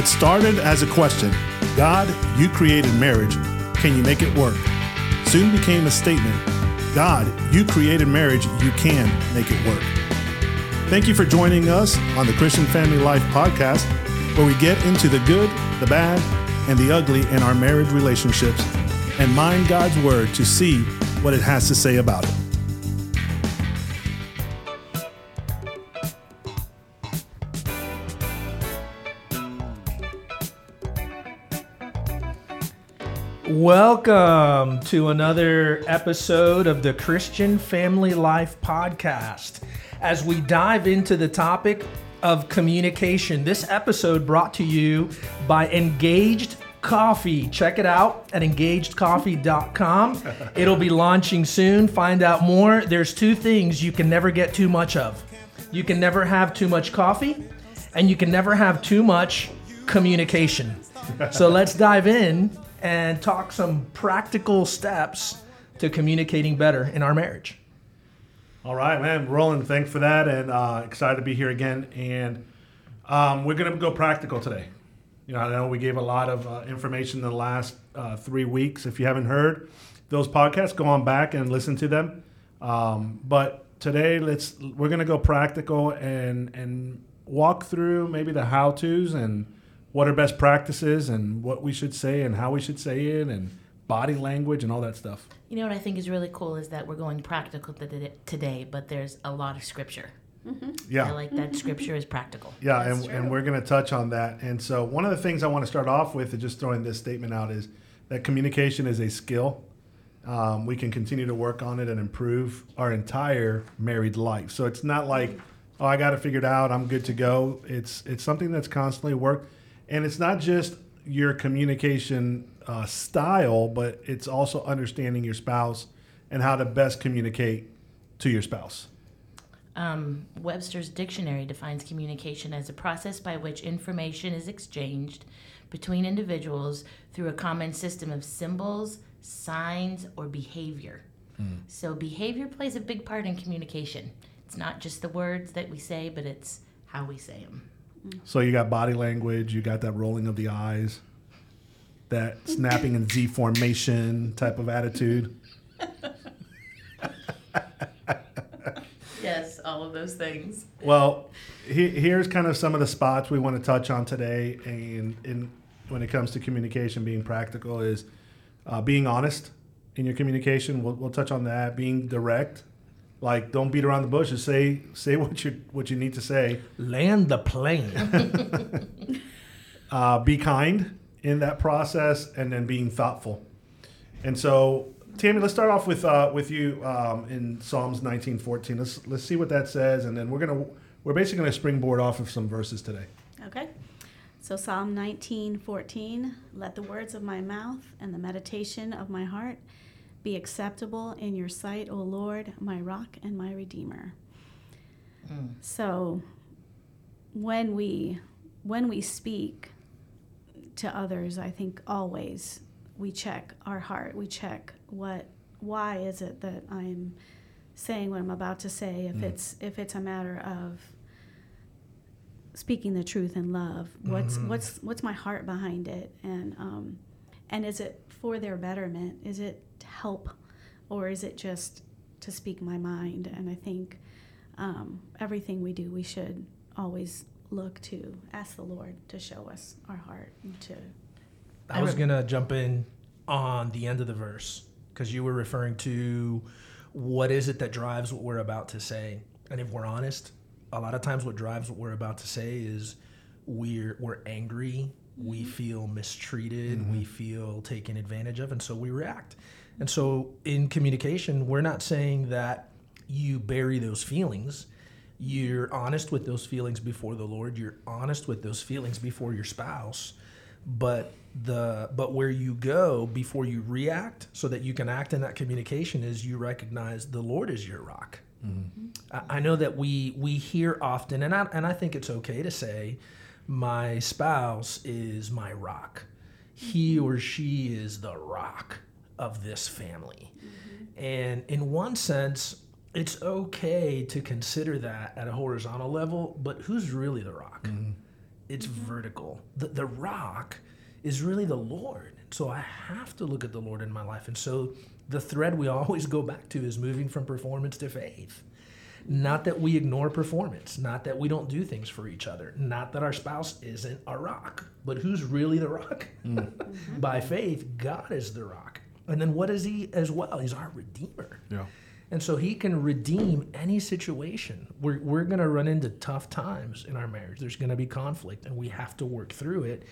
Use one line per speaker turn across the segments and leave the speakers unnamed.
What started as a question, God, you created marriage, can you make it work? Soon became a statement, God, you created marriage, you can make it work. Thank you for joining us on the Christian Family Life podcast, where we get into the good, the bad, and the ugly in our marriage relationships and mind God's word to see what it has to say about it.
Welcome to another episode of the Christian Family Life Podcast. As we dive into the topic of communication, this episode brought to you by Engaged Coffee. Check it out at engagedcoffee.com. It'll be launching soon. Find out more. There's two things you can never get too much of you can never have too much coffee, and you can never have too much communication. So let's dive in and talk some practical steps to communicating better in our marriage.
All right, man. Roland, thanks for that, and uh, excited to be here again. And um, we're going to go practical today. You know, I know we gave a lot of uh, information in the last uh, three weeks. If you haven't heard those podcasts, go on back and listen to them. Um, but today, let's we're going to go practical and and walk through maybe the how tos and what are best practices and what we should say and how we should say it and body language and all that stuff.
You know what I think is really cool is that we're going practical today, but there's a lot of scripture.
Mm-hmm. Yeah.
I like that scripture is practical.
Yeah, and, and we're going to touch on that. And so, one of the things I want to start off with, is just throwing this statement out, is that communication is a skill. Um, we can continue to work on it and improve our entire married life. So, it's not like, oh, I got it figured out, I'm good to go. It's, it's something that's constantly worked and it's not just your communication uh, style, but it's also understanding your spouse and how to best communicate to your spouse.
Um, Webster's dictionary defines communication as a process by which information is exchanged between individuals through a common system of symbols, signs, or behavior. Mm. So, behavior plays a big part in communication. It's not just the words that we say, but it's how we say them.
So you got body language, you got that rolling of the eyes, that snapping in Z formation type of attitude.
yes, all of those things.
Well, he, here's kind of some of the spots we want to touch on today, and in when it comes to communication, being practical is uh, being honest in your communication. We'll, we'll touch on that. Being direct like, don't beat around the bush. Just say say what you what you need to say.
Land the plane.
uh, be kind in that process, and then being thoughtful. And so, Tammy, let's start off with uh, with you um, in Psalms nineteen fourteen. Let's let's see what that says, and then we're gonna we're basically gonna springboard off of some verses today.
Okay. So Psalm nineteen fourteen. Let the words of my mouth and the meditation of my heart be acceptable in your sight, O Lord, my rock and my redeemer. Mm. So when we when we speak to others, I think always we check our heart. We check what why is it that I'm saying what I'm about to say if mm. it's if it's a matter of speaking the truth in love what's mm-hmm. what's what's my heart behind it and um, and is it for their betterment is it help, or is it just to speak my mind? And I think um, everything we do, we should always look to ask the Lord to show us our heart and to.
I was gonna jump in on the end of the verse because you were referring to what is it that drives what we're about to say, and if we're honest, a lot of times what drives what we're about to say is we're we're angry we mm-hmm. feel mistreated, mm-hmm. we feel taken advantage of, and so we react. And so in communication, we're not saying that you bury those feelings. You're honest with those feelings before the Lord. You're honest with those feelings before your spouse. But the but where you go before you react, so that you can act in that communication, is you recognize the Lord is your rock. Mm-hmm. I, I know that we we hear often, and I and I think it's okay to say, my spouse is my rock. He or she is the rock of this family. Mm-hmm. And in one sense, it's okay to consider that at a horizontal level, but who's really the rock? Mm-hmm. it's vertical. The, the rock is really the Lord. So I have to look at the Lord in my life. And so the thread we always go back to is moving from performance to faith. Not that we ignore performance, not that we don't do things for each other, not that our spouse isn't a rock, but who's really the rock? Mm. By faith, God is the rock. And then what is he as well? He's our redeemer.
Yeah.
And so he can redeem any situation. We're, we're going to run into tough times in our marriage. There's going to be conflict, and we have to work through it.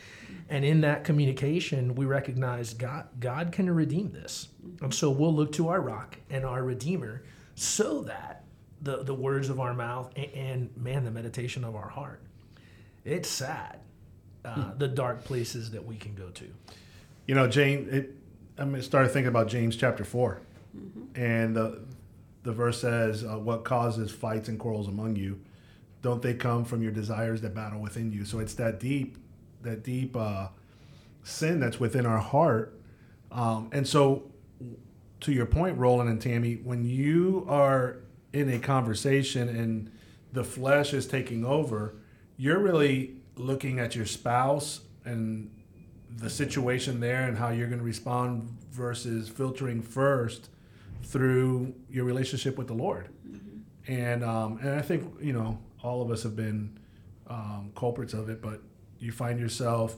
And in that communication, we recognize God, God can redeem this. And so we'll look to our rock and our redeemer so that the, the words of our mouth and, and man, the meditation of our heart, it's sad, uh, hmm. the dark places that we can go to.
You know, Jane, it, I mean, started thinking about James chapter 4. Mm-hmm. And the, the verse says, uh, What causes fights and quarrels among you? Don't they come from your desires that battle within you? So it's that deep, that deep uh, sin that's within our heart. Um, and so, to your point, Roland and Tammy, when you are in a conversation and the flesh is taking over, you're really looking at your spouse and the situation there and how you're going to respond versus filtering first through your relationship with the Lord. Mm-hmm. And um, and I think you know all of us have been um, culprits of it, but you find yourself,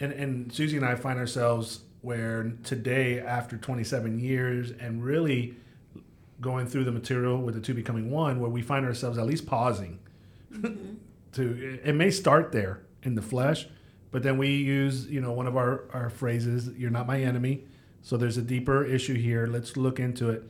and and Susie and I find ourselves where today, after 27 years, and really going through the material with the two becoming one, where we find ourselves at least pausing. Mm-hmm. to it may start there in the flesh, but then we use you know one of our our phrases, "You're not my enemy." So there's a deeper issue here. Let's look into it.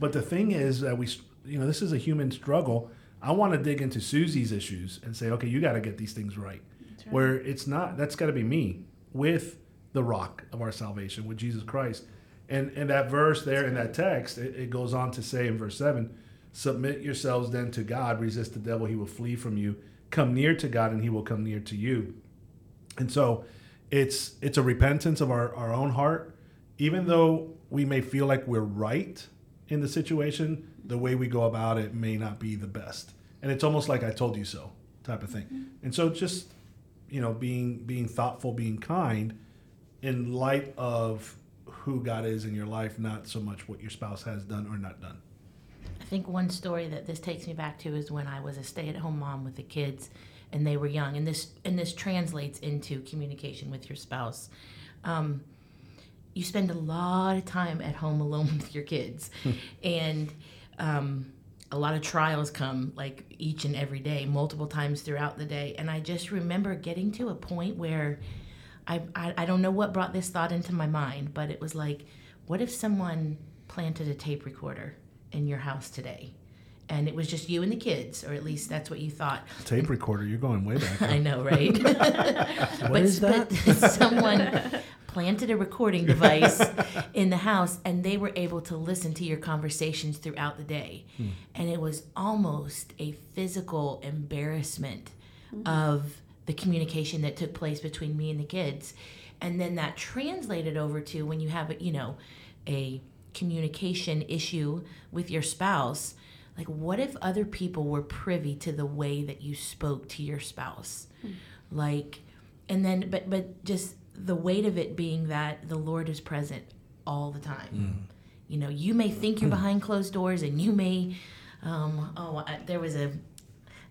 But the thing is that we, you know, this is a human struggle. I want to dig into Susie's issues and say, okay, you got to get these things right. right. Where it's not, that's got to be me with the rock of our salvation, with Jesus Christ. And and that verse there in that text, it, it goes on to say in verse seven, submit yourselves then to God, resist the devil, he will flee from you. Come near to God, and he will come near to you. And so, it's it's a repentance of our, our own heart even though we may feel like we're right in the situation, the way we go about it may not be the best. And it's almost like I told you so type of thing. Mm-hmm. And so just you know, being being thoughtful, being kind in light of who God is in your life, not so much what your spouse has done or not done.
I think one story that this takes me back to is when I was a stay-at-home mom with the kids and they were young and this and this translates into communication with your spouse. Um, you spend a lot of time at home alone with your kids hmm. and um, a lot of trials come like each and every day multiple times throughout the day and i just remember getting to a point where I, I, I don't know what brought this thought into my mind but it was like what if someone planted a tape recorder in your house today and it was just you and the kids, or at least that's what you thought.
Tape recorder, you're going way back.
I know, right?
what but, is that?
But someone planted a recording device in the house and they were able to listen to your conversations throughout the day. Hmm. And it was almost a physical embarrassment mm-hmm. of the communication that took place between me and the kids. And then that translated over to when you have, you know, a communication issue with your spouse. Like, what if other people were privy to the way that you spoke to your spouse? Hmm. Like, and then, but, but just the weight of it being that the Lord is present all the time. Mm. You know, you may think you're behind closed doors, and you may. Um, oh, I, there was a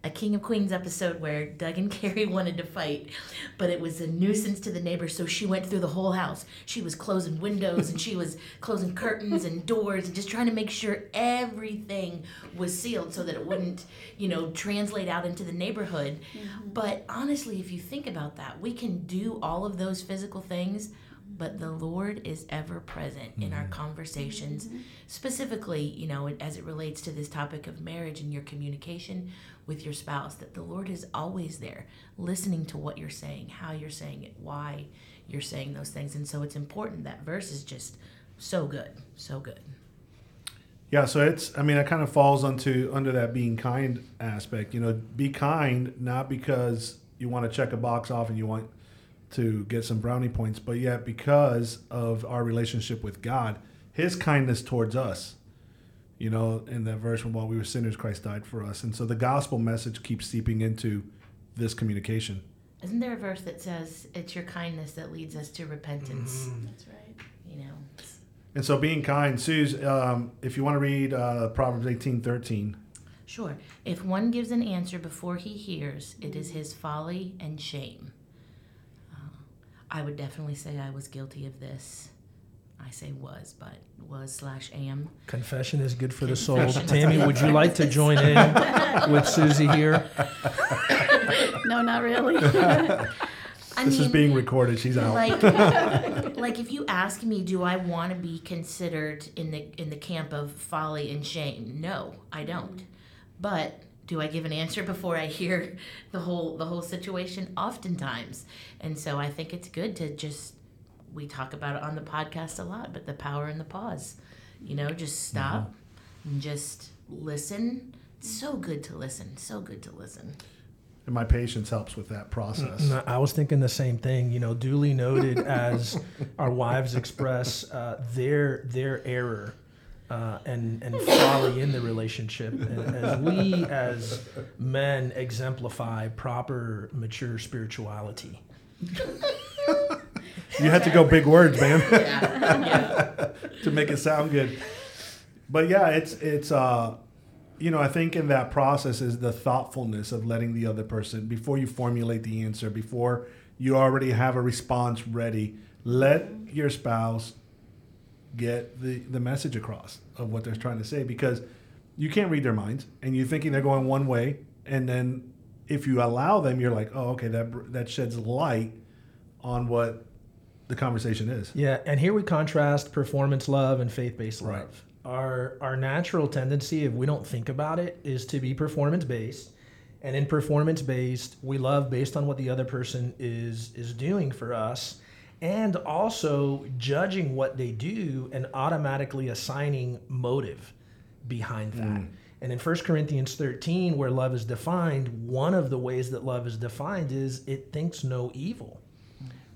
a King of Queens episode where Doug and Carrie wanted to fight, but it was a nuisance to the neighbors, so she went through the whole house. She was closing windows and she was closing curtains and doors and just trying to make sure everything was sealed so that it wouldn't, you know, translate out into the neighborhood. Mm-hmm. But honestly, if you think about that, we can do all of those physical things but the Lord is ever present mm-hmm. in our mm-hmm. conversations, mm-hmm. specifically, you know, as it relates to this topic of marriage and your communication with your spouse, that the Lord is always there, listening to what you're saying, how you're saying it, why you're saying those things. And so it's important. That verse is just so good, so good.
Yeah, so it's I mean it kind of falls onto under that being kind aspect. You know, be kind not because you want to check a box off and you want to get some brownie points, but yet because of our relationship with God, his kindness towards us you know, in that verse, while we were sinners, Christ died for us. And so the gospel message keeps seeping into this communication.
Isn't there a verse that says it's your kindness that leads us to repentance?
That's right.
You know,
And so, being kind, Suze, um, if you want to read uh, Proverbs eighteen thirteen,
sure. If one gives an answer before he hears, it is his folly and shame. I would definitely say I was guilty of this. I say was, but was slash am.
Confession is good for the soul. Tammy, would you like to join in with Susie here?
No, not really.
I
this is being recorded. She's out.
like like if you ask me do i want to be considered in the in the camp of folly and shame no i don't but do i give an answer before i hear the whole the whole situation? Oftentimes. And so i think it's good to just we talk about it on the podcast a lot but the power in the pause. You know just stop and just listen. It's so good to listen. So good to listen.
And my patience helps with that process.
I was thinking the same thing. You know, duly noted as our wives express uh, their their error uh, and and folly in the relationship, and as we as men exemplify proper mature spirituality.
You had to go big words, man.
yeah yeah
to make it sound good. But yeah, it's it's uh you know, I think in that process is the thoughtfulness of letting the other person before you formulate the answer, before you already have a response ready, let your spouse get the the message across of what they're trying to say because you can't read their minds and you're thinking they're going one way and then if you allow them you're like, "Oh, okay, that that sheds light on what the conversation is."
Yeah, and here we contrast performance love and faith based love.
Right.
Our our natural tendency, if we don't think about it, is to be performance based. And in performance based, we love based on what the other person is is doing for us and also judging what they do and automatically assigning motive behind that. And in 1 Corinthians 13, where love is defined, one of the ways that love is defined is it thinks no evil.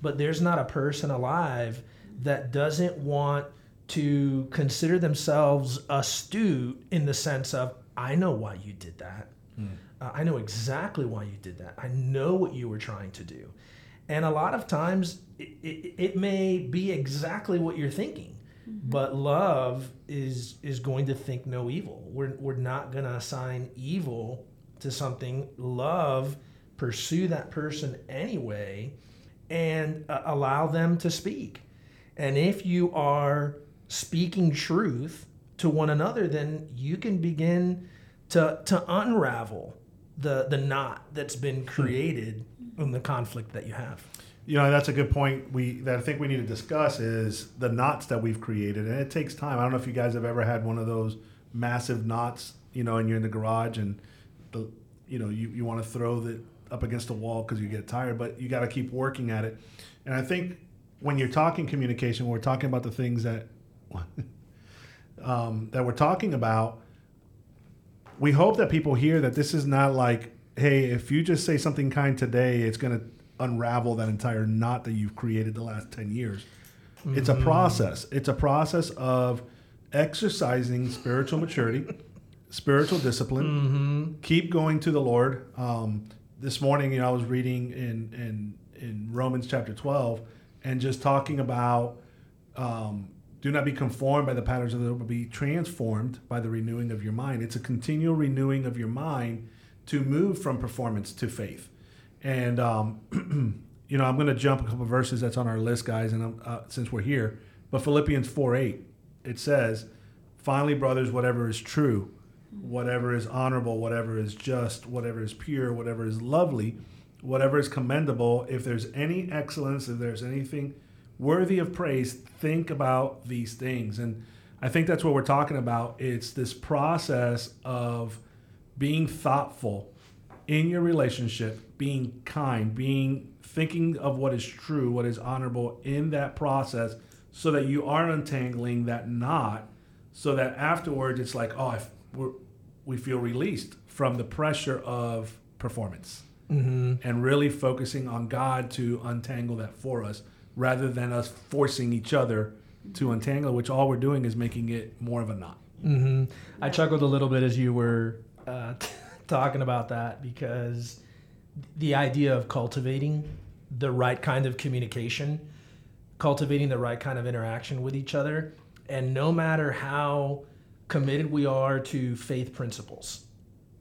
But there's not a person alive that doesn't want to consider themselves astute in the sense of i know why you did that. Uh, i know exactly why you did that. I know what you were trying to do and a lot of times it, it, it may be exactly what you're thinking but love is is going to think no evil. We're, we're not going to assign evil to something. Love pursue that person anyway and uh, allow them to speak. And if you are speaking truth to one another, then you can begin to, to unravel the, the knot that's been created in the conflict that you have.
You know, that's a good point. We that I think we need to discuss is the knots that we've created, and it takes time. I don't know if you guys have ever had one of those massive knots, you know, and you're in the garage and the, you know, you, you want to throw the up against the wall because you get tired, but you got to keep working at it. And I think when you're talking communication, we're talking about the things that um, that we're talking about. We hope that people hear that this is not like, hey, if you just say something kind today, it's going to unravel that entire knot that you've created the last 10 years. It's a process. It's a process of exercising spiritual maturity, spiritual discipline. Keep going to the Lord. Um, this morning, you know, I was reading in in in Romans chapter 12 and just talking about um, do not be conformed by the patterns of the world, but be transformed by the renewing of your mind. It's a continual renewing of your mind to move from performance to faith. And um, you know, I'm going to jump a couple verses that's on our list, guys, and uh, since we're here, but Philippians 4 8, it says, Finally, brothers, whatever is true, whatever is honorable, whatever is just, whatever is pure, whatever is lovely, whatever is commendable, if there's any excellence, if there's anything worthy of praise, think about these things. And I think that's what we're talking about. It's this process of being thoughtful in your relationship, being kind, being thinking of what is true, what is honorable in that process, so that you are untangling that knot, so that afterwards it's like, oh, if we're, we feel released from the pressure of performance, and really focusing on God to untangle that for us, rather than us forcing each other to untangle, which all we're doing is making it more of a knot.
hmm I chuckled a little bit as you were uh, talking about that because the idea of cultivating the right kind of communication, cultivating the right kind of interaction with each other, and no matter how committed we are to faith principles,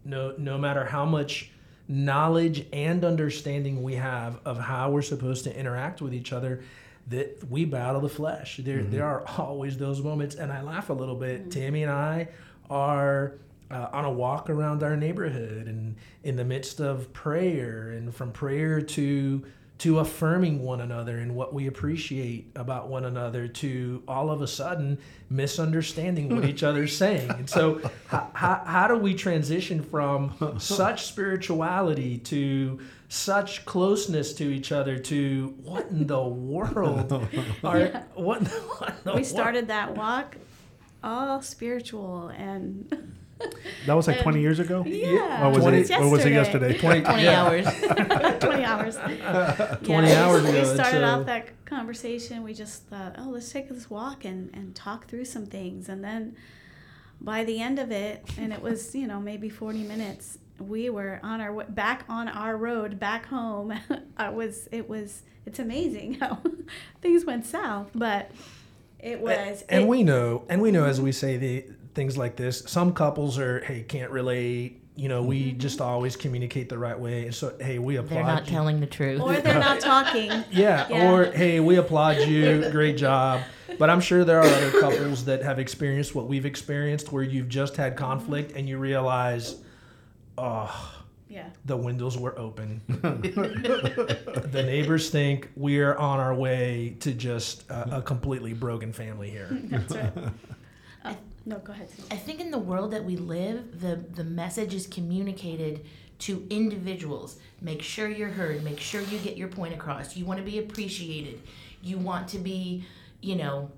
no no matter how much knowledge and understanding we have of how we're supposed to interact with each other that we battle the flesh. There there are always those moments and i laugh a little bit. Tammy and i are uh, on a walk around our neighborhood and in the midst of prayer and from prayer to to affirming one another and what we appreciate about one another to all of a sudden misunderstanding what each other's saying and so how, how, how do we transition from such spirituality to such closeness to each other to what in the world are
Yeah.
what, in the- what in the
we
wor-
started that walk all spiritual and
That was like 20 um, years ago?
yeah,
Or was,
Twenty-
it, or was it yesterday?
20,
20
yeah.
hours.
20 hours.
20
Yeah,
hours
we,
ago,
We started
so-
off that conversation. We just thought, oh, let's take this walk and, and talk through some things. And then by the end of it, and it was, you know, maybe 40 minutes, we were on our way, back on our road back home. I was, it was, it's amazing how things went south, but it was.
and
it-
we know and we know as we say the things like this some couples are hey can't relate you know we mm-hmm. just always communicate the right way and so hey we applaud
They're not
you.
telling the truth.
or they're not talking.
yeah,
Yeah.
or hey we applaud you great job but i'm sure there are other couples that have experienced what we've experienced where you've just had mm-hmm. conflict and you realize oh
Yeah.
the windows were open. the neighbors think we're on our way to just a, a completely broken family here.
That's right. No, go ahead.
I think in the world that we live, the the message is communicated to individuals. Make sure you're heard. Make sure you get your point across. You want to be appreciated. You want to be, you know,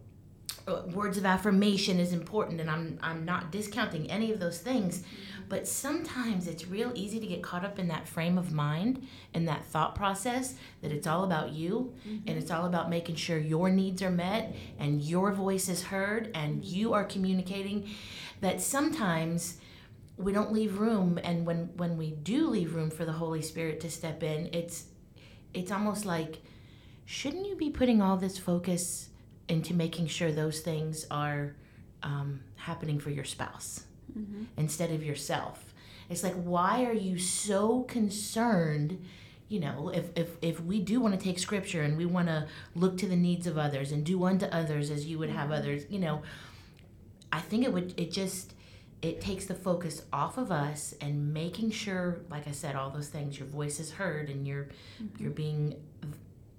uh, words of affirmation is important, and I'm I'm not discounting any of those things. But sometimes it's real easy to get caught up in that frame of mind and that thought process that it's all about you and it's all about making sure your needs are met and your voice is heard and you are communicating. That sometimes we don't leave room, and when when we do leave room for the Holy Spirit to step in, it's it's almost like shouldn't you be putting all this focus into making sure those things are um, happening for your spouse Mm-hmm. instead of yourself. It's like why are you so concerned you know if if, if we do want to take scripture and we want to look to the needs of others and do unto others as you would have mm-hmm. others you know i think it would it just it takes the focus off of us and making sure like i said all those things your voice is heard and you're mm-hmm. you're being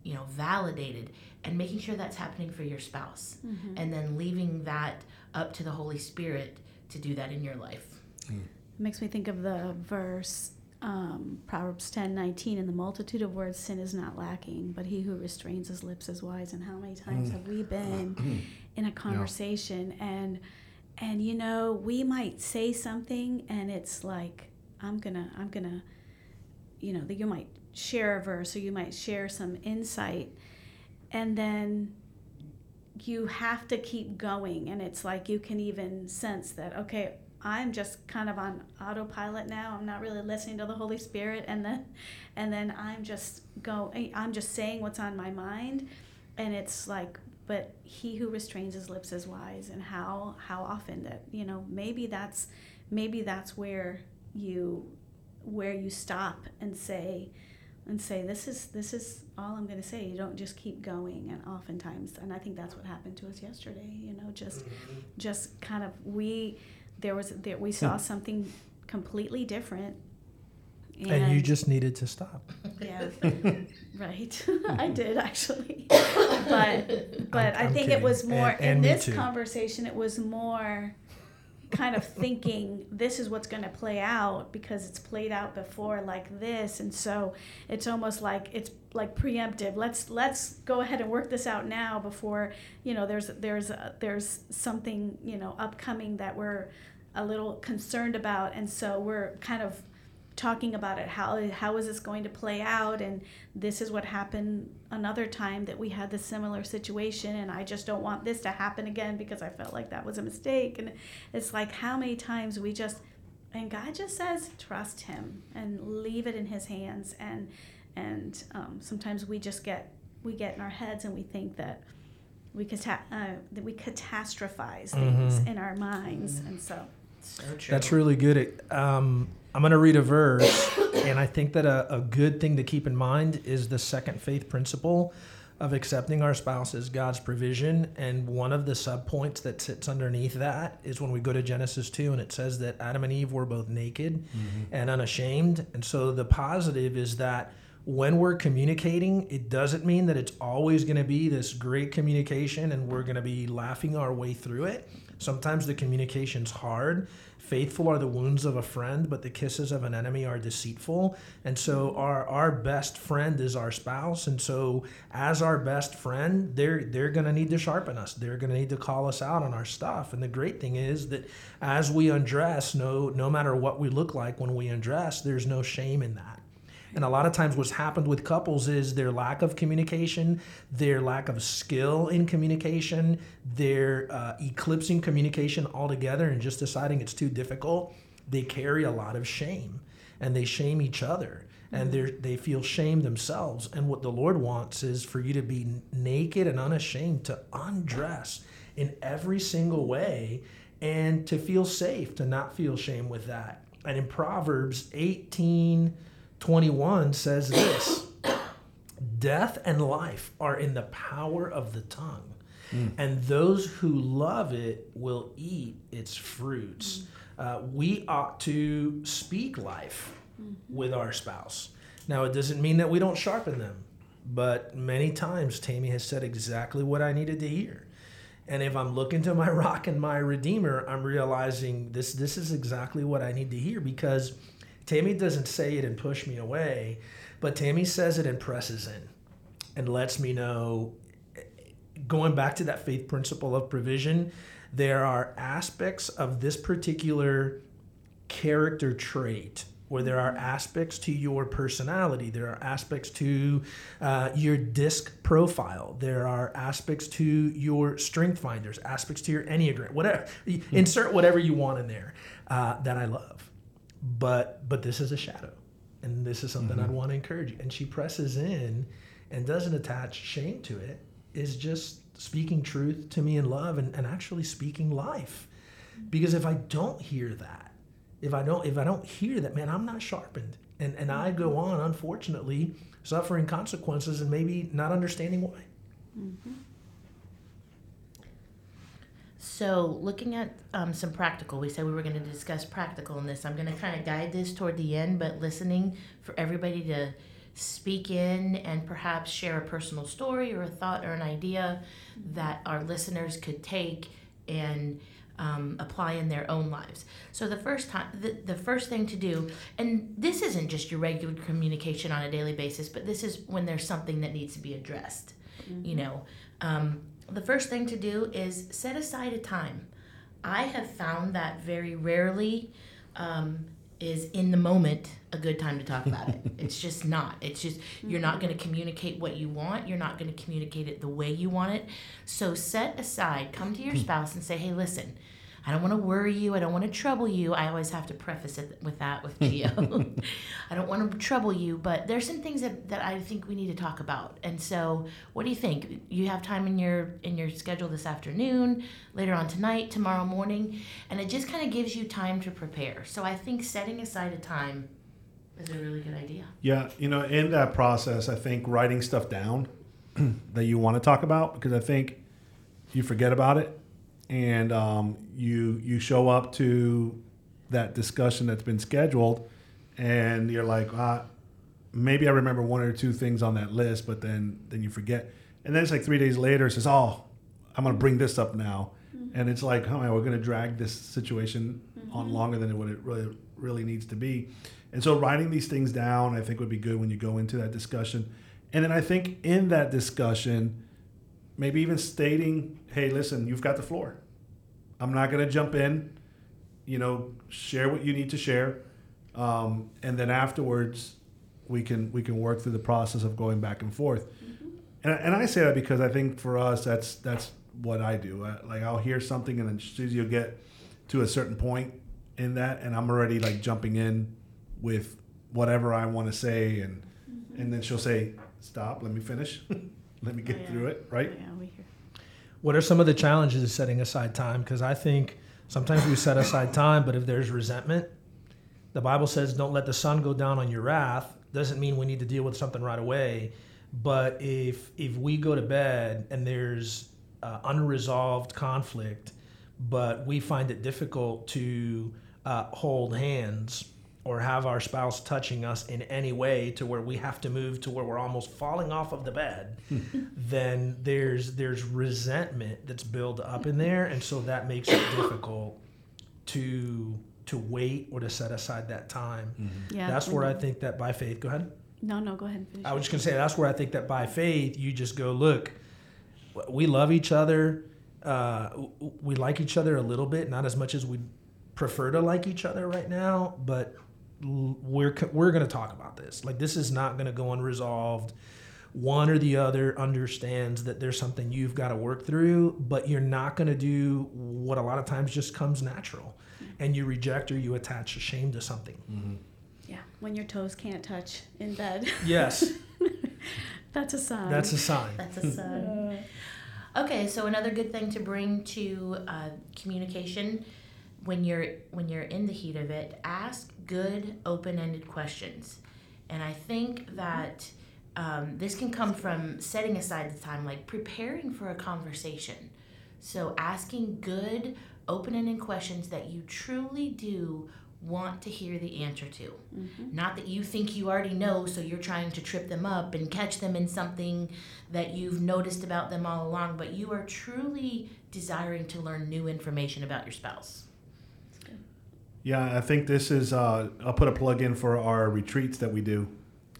you know validated and making sure that's happening for your spouse. And then leaving that up to the holy spirit to do that in your life?
It makes me think of the verse um, proverbs ten nineteen. in the multitude of words sin is not lacking but he who restrains his lips is wise. And how many times have we been in a conversation and and you know we might say something and it's like i'm gonna i'm gonna you know that you might share a verse or you might share some insight. And then you have to keep going and it's like you can even sense that okay i'm just kind of on autopilot now. I'm not really listening to the holy spirit and then and then i'm just go i'm just saying what's on my mind and it's like but he who restrains his lips is wise and how how often that you know maybe that's maybe that's where you where you stop and say and say this is this is all i'm going to say. You don't just keep going. And oftentimes and i think that's what happened to us yesterday you know just mm-hmm. just kind of we there was there we saw hmm. something completely different.
And you just needed to stop.
yeah. Right. I did actually. But but
I'm-
i
I'm
think it was more
And-
in
and me
this
too.
conversation it was more kind of thinking this is what's going to play out because it's played out before like this and so it's almost like it's like preemptive. Let's let's go ahead and work this out now before you know there's there's uh there's something you know upcoming that we're a little concerned about and so we're kind of talking about it how how is this going to play out and this is what happened another time that we had this similar situation and I just don't want this to happen again because I felt like that was a mistake and it's like how many times we just and God just says, trust Him and leave it in His hands. And and um, sometimes we just get we get in our heads and we think that we cata- uh, that we catastrophize things
Mhm.
in our minds, and so
So.
That's really good. Um, I'm going to read a verse, and I think that a, a good thing to keep in mind is the second faith principle of accepting our spouse as God's provision. And one of the subpoints that sits underneath that is when we go to Genesis 2 and it says that Adam and Eve were both naked mm-hmm. and unashamed. And so the positive is that when we're communicating, it doesn't mean that it's always going to be this great communication and we're going to be laughing our way through it. Sometimes the communication's hard. Faithful are the wounds of a friend, but the kisses of an enemy are deceitful. And so our our best friend is our spouse. And so as our best friend, they're they're gonna need to sharpen us. They're gonna need to call us out on our stuff. And the great thing is that as we undress, no no matter what we look like when we undress, there's no shame in that. And a lot of times, what's happened with couples is their lack of communication, their lack of skill in communication, their uh, eclipsing communication altogether and just deciding it's too difficult. They carry a lot of shame and they shame each other and they they feel shame themselves. And what the Lord wants is for you to be naked and unashamed, to undress in every single way and to feel safe, to not feel shame with that. And in Proverbs 18, 21 says this Death and life are in the power of the tongue, hmm. and those who love it will eat its fruits. Hmm. Uh, we ought to speak life hmm. with our spouse. Now, it doesn't mean that we don't sharpen them, but many times Tammy has said exactly what I needed to hear. And if I'm looking to my rock and my redeemer, I'm realizing this this is exactly what I need to hear because Tammy doesn't say it and push me away, but Tammy says it and presses in and lets me know going back to that faith principle of provision, there are aspects of this particular character trait where there are aspects to your personality, there are aspects to uh, your disc profile, there are aspects to your strength finders, aspects to your enneagram, whatever. Insert whatever you want in there uh, that I love. But but this is a shadow, and this is something I'd mm-hmm. want to encourage you. And she presses in and doesn't attach shame to it. Is just speaking truth to me in love and, and actually speaking life. Because if I don't hear that, if I don't if I don't hear that, man, I'm not sharpened. And and I go mm-hmm. on, unfortunately, suffering consequences and maybe not understanding why. Mm-hmm.
So, looking at um, some practical, we said we were going to discuss practical in this. I'm going to kind of guide this toward the end, but listening for everybody to speak in and perhaps share a personal story or a thought or an idea that our listeners could take and um, apply in their own lives. So the first time, the, the first thing to do, and this isn't just your regular communication on a daily basis, but this is when there's something that needs to be addressed. You know, um, the first thing to do is set aside a time. I have found that very rarely um, is in the moment a good time to talk about it. It's just not. It's just you're not going to communicate what you want. You're not going to communicate it the way you want it. So set aside, come to your spouse and say, "Hey, listen, I don't want to worry you. I don't want to trouble you. I always have to preface it with that with Geo. I don't want to trouble you, but there's some things that, that I think we need to talk about. And so, what do you think? You have time in your in your schedule this afternoon, later on tonight, tomorrow morning, and it just kind of gives you time to prepare. So I think setting aside a time is a really good idea.
Yeah, you know, in that process, I think writing stuff down that you want to talk about because I think you forget about it, and um, you you show up to that discussion that's been scheduled, and you're like, ah, maybe I remember one or two things on that list, but then then you forget, and then it's like three days later, it says, oh, I'm gonna bring this up now, and it's like, oh man, we're gonna drag this situation on longer than what it really really needs to be. And so writing these things down, I think would be good when you go into that discussion. And then I think in that discussion, maybe even stating, hey, listen, you've got the floor. I'm not going to jump in, you know, share what you need to share. Um, and then afterwards, we can we can work through the process of going back and forth. And, and I say that because I think for us, that's that's what I do. I, like I'll hear something, and then as soon as you get to a certain point, in that, and I'm already like jumping in with whatever I want to say, and and then she'll say, "Stop, let me finish, let me get
Oh, yeah.
through it." Right?
Yeah, we hear.
What are some of the challenges of setting aside time? Because I think sometimes we set aside time, but if there's resentment, the Bible says, "Don't let the sun go down on your wrath." Doesn't mean we need to deal with something right away, but if if we go to bed and there's uh, unresolved conflict, but we find it difficult to uh, hold hands or have our spouse touching us in any way to where we have to move to where we're almost falling off of the bed then there's there's resentment that's built up in there and so that makes it difficult to to wait or to set aside that time
Yeah.
that's where i think that by faith go ahead
No, no, go ahead and finish.
i was just going to say that's where i think that by faith you just go look we love each other uh, we like each other a little bit not as much as we prefer to like each other right now but l- we're we're going to talk about this like this is not going to go unresolved one or the other understands that there's something you've got to work through but you're not going to do what a lot of times just comes natural and you reject or you attach a shame to something
Yeah, when your toes can't touch in bed.
yes
That's a sign.
that's a sign
That's a sign. Okay, so another good thing to bring to uh, communication when you're when you're in the heat of it, ask good open-ended questions, and I think that um, this can come from setting aside the time, like preparing for a conversation. So asking good open-ended questions that you truly do want to hear the answer to. Not that you think you already know, so you're trying to trip them up and catch them in something that you've noticed about them all along, but you are truly desiring to learn new information about your spouse.
Yeah, I think this is. Uh, I'll put a plug in for our retreats that we do.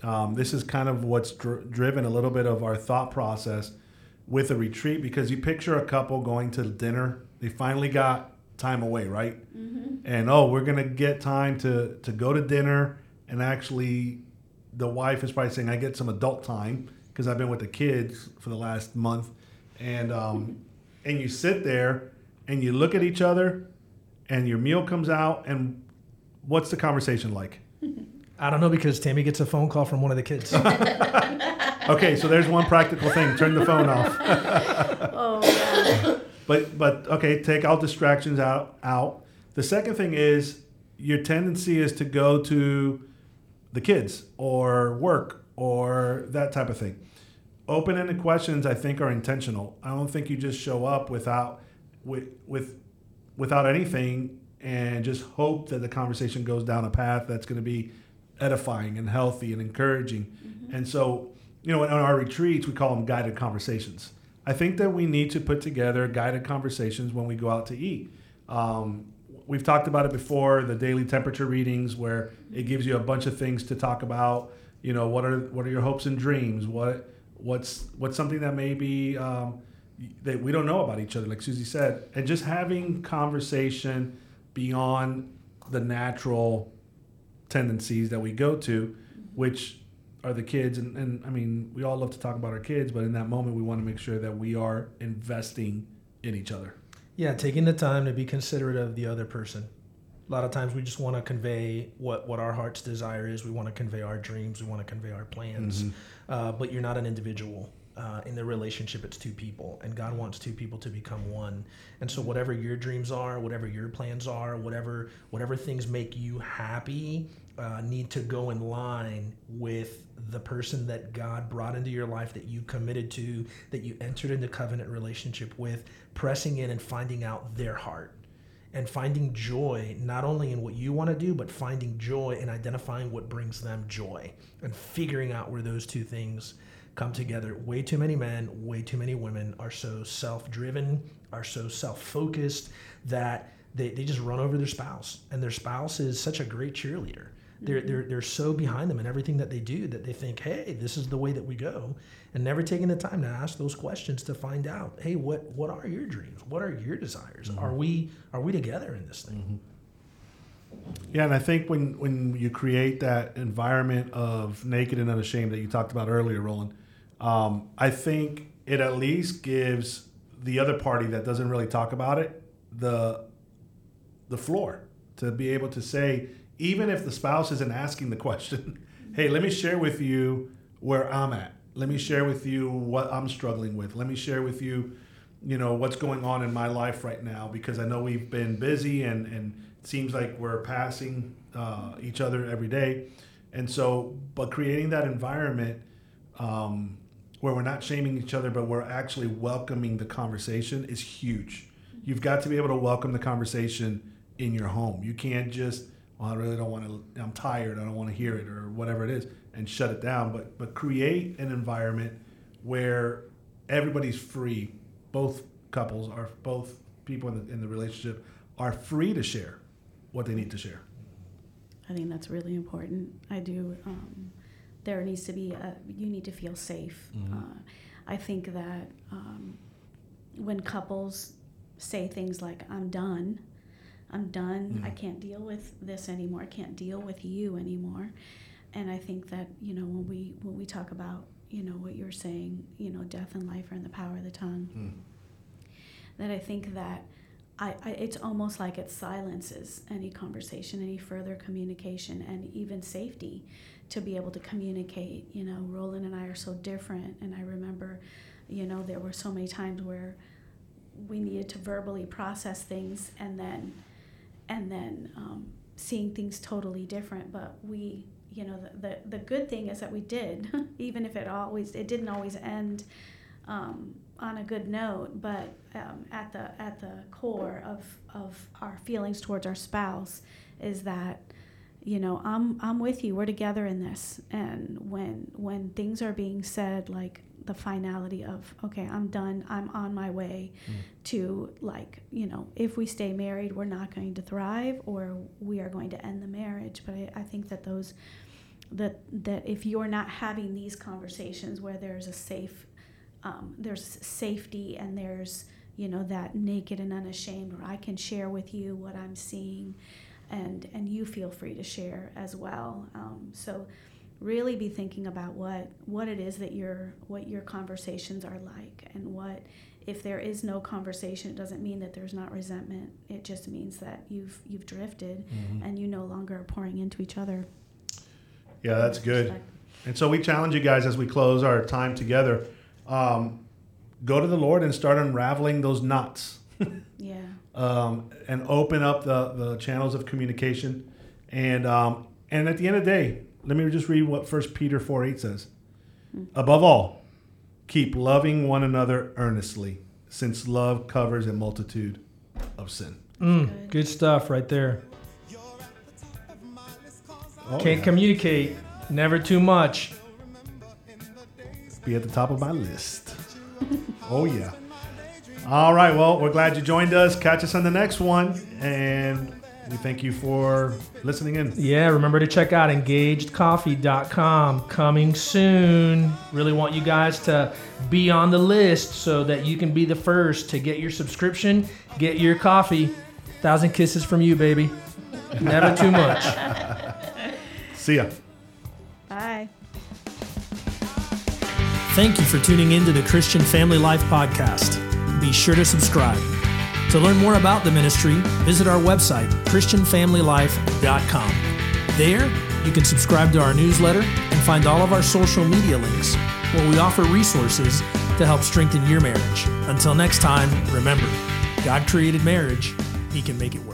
Um, this is kind of what's dr- driven a little bit of our thought process with a retreat because you picture a couple going to dinner. They finally got time away, right? And oh, we're gonna get time to to go to dinner, and actually, the wife is probably saying, "I get some adult time because I've been with the kids for the last month," and um, and you sit there and you look at each other, and your meal comes out, and what's the conversation like?
i don't know because tammy gets a phone call from one of the kids
Okay, so there's one practical thing: turn the phone off.
Oh, yeah.
But but okay, take all distractions out out. The second thing is your tendency is to go to the kids or work or that type of thing. Open-ended questions I think are intentional. I don't think you just show up without with with without anything and just hope that the conversation goes down a path that's going to be edifying and healthy and encouraging. And so, you know, on our retreats, we call them guided conversations. I think that we need to put together guided conversations when we go out to eat. Um, we've talked about it before, the daily temperature readings, where it gives you a bunch of things to talk about. You know, what are what are your hopes and dreams? What what's what's something that maybe um, that we don't know about each other, like Susie said, and just having conversation beyond the natural tendencies that we go to, which are the kids. And, and I mean, we all love to talk about our kids, but in that moment, we want to make sure that we are investing in each other.
Yeah, taking the time to be considerate of the other person. A lot of times we just want to convey what, what our heart's desire is. We want to convey our dreams. We want to convey our plans. Uh, but you're not an individual. Uh, in the relationship, it's two people, and God wants two people to become one. And so, whatever your dreams are, whatever your plans are, whatever whatever things make you happy, uh, need to go in line with the person that God brought into your life, that you committed to, that you entered into covenant relationship with, pressing in and finding out their heart and finding joy not only in what you want to do, but finding joy in identifying what brings them joy and figuring out where those two things come together. Way too many men, way too many women are so self driven, are so self focused that they, they just run over their spouse. And their spouse is such a great cheerleader. They're, they're, they're so behind them in everything that they do that they think, hey, this is the way that we go. And never taking the time to ask those questions to find out, hey, what, what are your dreams? What are your desires? Mm-hmm. Are we are we together in this thing? Mm-hmm.
Yeah, and I think when when you create that environment of naked and unashamed that you talked about earlier, Roland, um, I think it at least gives the other party that doesn't really talk about it the the floor to be able to say, even if the spouse isn't asking the question, hey, let me share with you where I'm at. Let me share with you what I'm struggling with. Let me share with you, you know, what's going on in my life right now because I know we've been busy and, and it seems like we're passing uh, each other every day. And so, but creating that environment um, where we're not shaming each other, but we're actually welcoming the conversation is huge. You've got to be able to welcome the conversation in your home. You can't just, well, I really don't want to, I'm tired, I don't want to hear it, or whatever it is, and shut it down. But but create an environment where everybody's free. Both couples are both people in the, in the relationship are free to share what they need to share.
I think that's really important. I do. Um, there needs to be a, you need to feel safe.
Mm-hmm.
Uh, I think that um, when couples say things like, I'm done, I'm done, I
Mhm.
can't deal with this anymore, I can't deal with you anymore. And I think that, you know, when we, when we talk about, you know, what you're saying, you know, death and life are in the power of the tongue,
Mm.
that I think that I, I, it's almost like it silences any conversation, any further communication, and even safety to be able to communicate. You know, Roland and I are so different, and I remember, you know, there were so many times where we needed to verbally process things, and then, and then um, seeing things totally different. But we, you know, the, the the good thing is that we did, even if it always it didn't always end. Um, on a good note, but um, at the at the core of of our feelings towards our spouse is that you know I'm I'm with you. We're together in this. And when when things are being said like the finality of okay, I'm done. I'm on my way to like you know if we stay married, we're not going to thrive, or we are going to end the marriage. But I, I think that those that that if you're not having these conversations where there's a safe um, there's safety and there's you know that naked and unashamed where I can share with you what I'm seeing, and and you feel free to share as well. Um, so really be thinking about what what it is that your what your conversations are like and what if there is no conversation it doesn't mean that there's not resentment it just means that you've you've drifted and you no longer are pouring into each other
Yeah, that's good. And so we challenge you guys as we close our time together. Um, go to the Lord and start unraveling those knots.
yeah
um, and open up the, the channels of communication. And um, and at the end of the day, let me just read what First Peter four eight says. Above all, keep loving one another earnestly, since love covers a multitude of sin.
Mm,
Good.
good stuff right there.
Oh,
Can't
yeah.
communicate. Never too much.
be at the top of my list. oh yeah. All right. Well, we're glad you joined us. Catch us on the next one, and we thank you for listening in.
Yeah, remember to check out engagedcoffee.com coming soon. Really want you guys to be on the list so that you can be the first to get your subscription, get your coffee. Thousand kisses from you, baby. Never too much.
See ya.
bye
Thank you for tuning in to the Christian Family Life Podcast. Be sure to subscribe. To learn more about the ministry, visit our website, ChristianFamilyLife.com. There, you can subscribe to our newsletter and find all of our social media links, where we offer resources to help strengthen your marriage. Until next time, remember God created marriage, He can make it work.